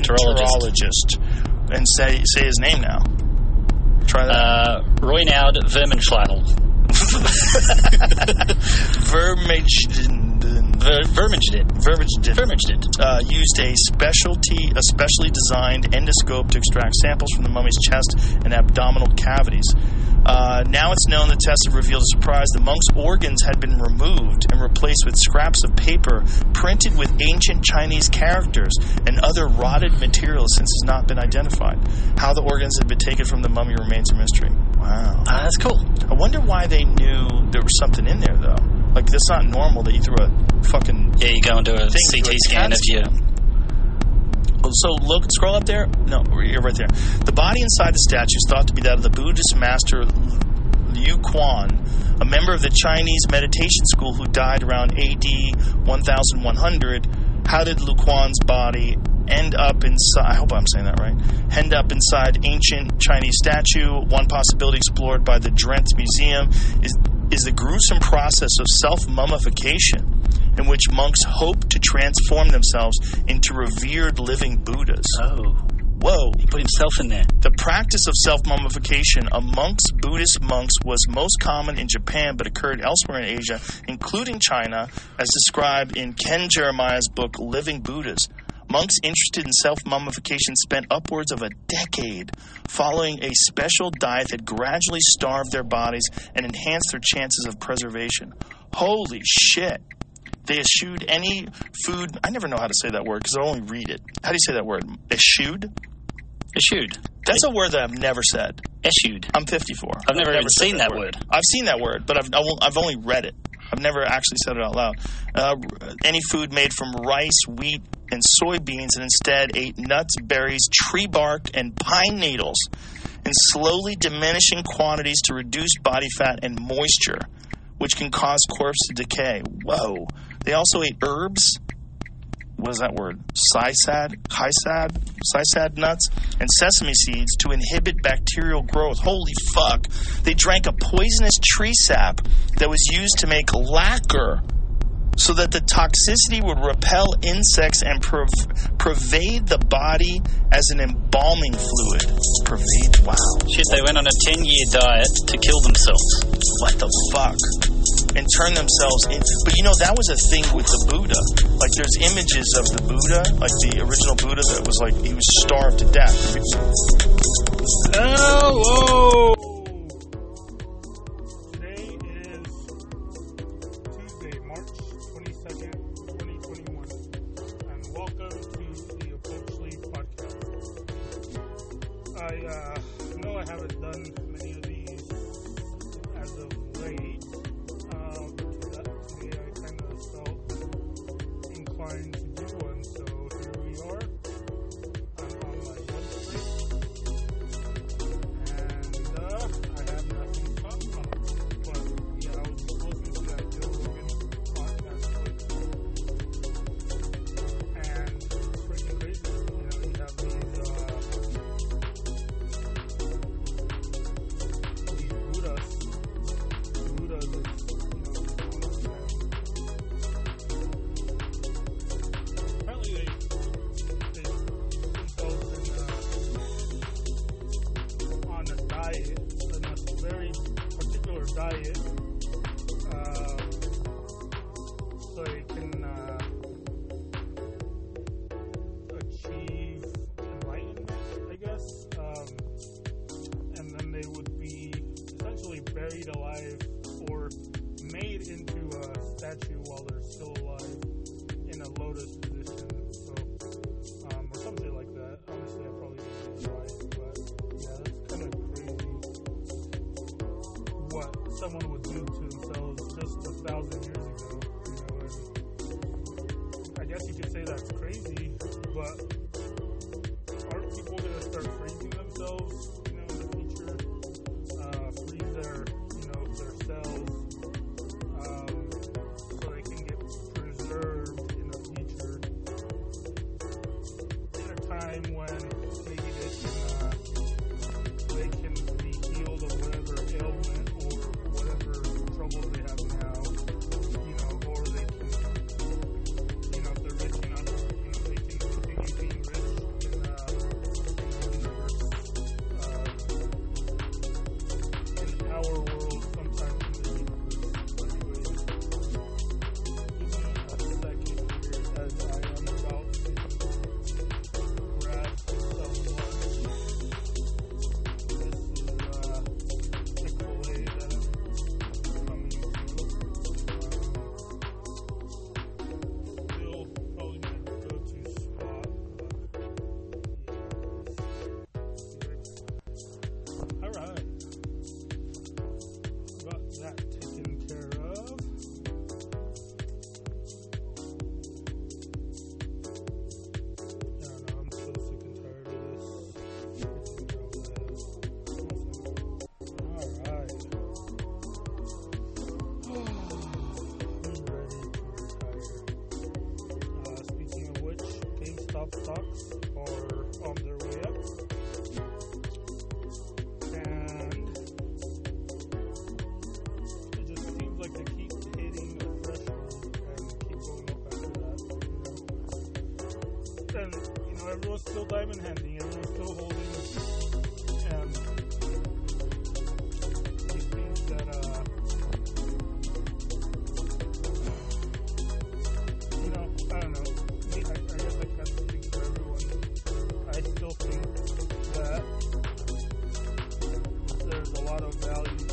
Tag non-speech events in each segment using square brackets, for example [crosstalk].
gastroenterologist. And say say his name now. Try that. Uh, Roynaud Vermenschladel. Vermigden. [laughs] Ver-. Vermigedin. uh, used a specialty, a specially designed endoscope to extract samples from the mummy's chest and abdominal cavities. Uh, now it's known the tests have revealed a surprise. The monk's organs had been removed and replaced with scraps of paper printed with ancient Chinese characters and other rotted materials since has not been identified. How the organs had been taken from the mummy remains a mystery. Wow. Ah, that's cool. I wonder why they knew there was something in there, though. Like, that's not normal that you threw a fucking Yeah, you go and do a CT scan of your. So look, scroll up there. No, you're right there. The body inside the statue is thought to be that of the Buddhist master Liu Quan, a member of the Chinese meditation school who died around AD 1100. How did Liu Quan's body end up inside? I hope I'm saying that right. End up inside ancient Chinese statue. One possibility explored by the Drent Museum is is the gruesome process of self mummification in which monks hope to transform themselves into revered living Buddhas. Oh, Whoa. he put himself in there. The practice of self mummification amongst Buddhist monks was most common in Japan but occurred elsewhere in Asia, including China, as described in Ken Jeremiah's book Living Buddhas. Monks interested in self mummification spent upwards of a decade following a special diet that gradually starved their bodies and enhanced their chances of preservation. Holy shit. They eschewed any food. I never know how to say that word because I only read it. How do you say that word? Eschewed? Eschewed. That's a word that I've never said. Eschewed. I'm 54. I've never even seen that word. I've seen that word, but I've, I won't- I've only read it. I've never actually said it out loud. Uh, any food made from rice, wheat, and soybeans, and instead ate nuts, berries, tree bark, and pine needles in slowly diminishing quantities to reduce body fat and moisture, which can cause corpse to decay. Whoa. They also ate herbs, what is that word? Sisad, Hysad, Sisad nuts, and sesame seeds to inhibit bacterial growth. Holy fuck. They drank a poisonous tree sap that was used to make lacquer so that the toxicity would repel insects and perv- pervade the body as an embalming fluid. Pervade? Wow. Shit, they went on a 10 year diet to kill themselves. What the fuck? And turn themselves in. But you know, that was a thing with the Buddha. Like, there's images of the Buddha, like the original Buddha, that was like, he was starved to death. Oh, Hello! Buried alive or made into a statue while they're still alive in a lotus position. Time when job stocks are on their way up. And it just seems like they keep hitting the threshold and keep going up after that. And, you know, everyone's still diamond handing, everyone's lot of value.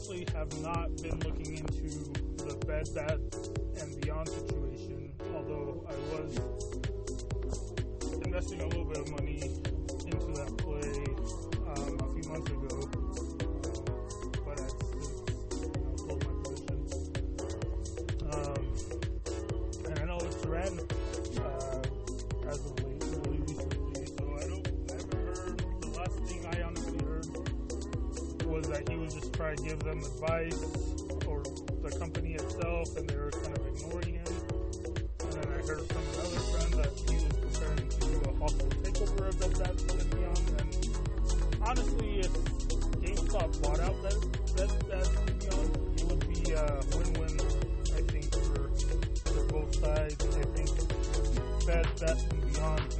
honestly have not been looking into the Bed Bath and Beyond situation, although I was investing a little bit of money into that play um, a few months ago. try to give them advice or the company itself, and they were kind of ignoring him. And then I heard from another friend that he was preparing to do a hostile takeover of Bed Bath and Beyond. And honestly, if GameStop bought out Bed Bath and Beyond, it would be a win-win, I think, for, for both sides. I think Bed Bath and Beyond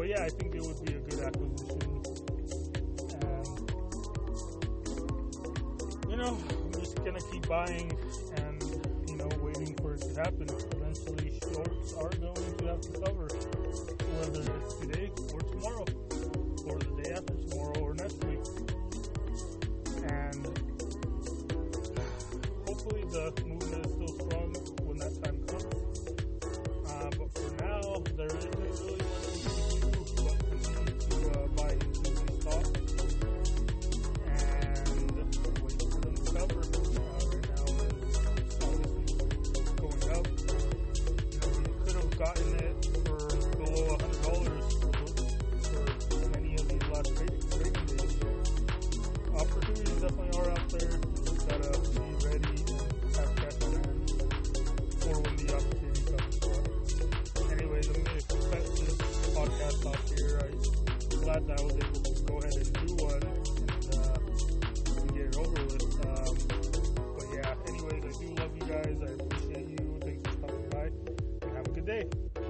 But yeah, I think it would be a good acquisition. And, you know, I'm just gonna keep buying and you know waiting for it to happen. Eventually, shorts are going to have to cover, whether it's today or tomorrow or the that was it.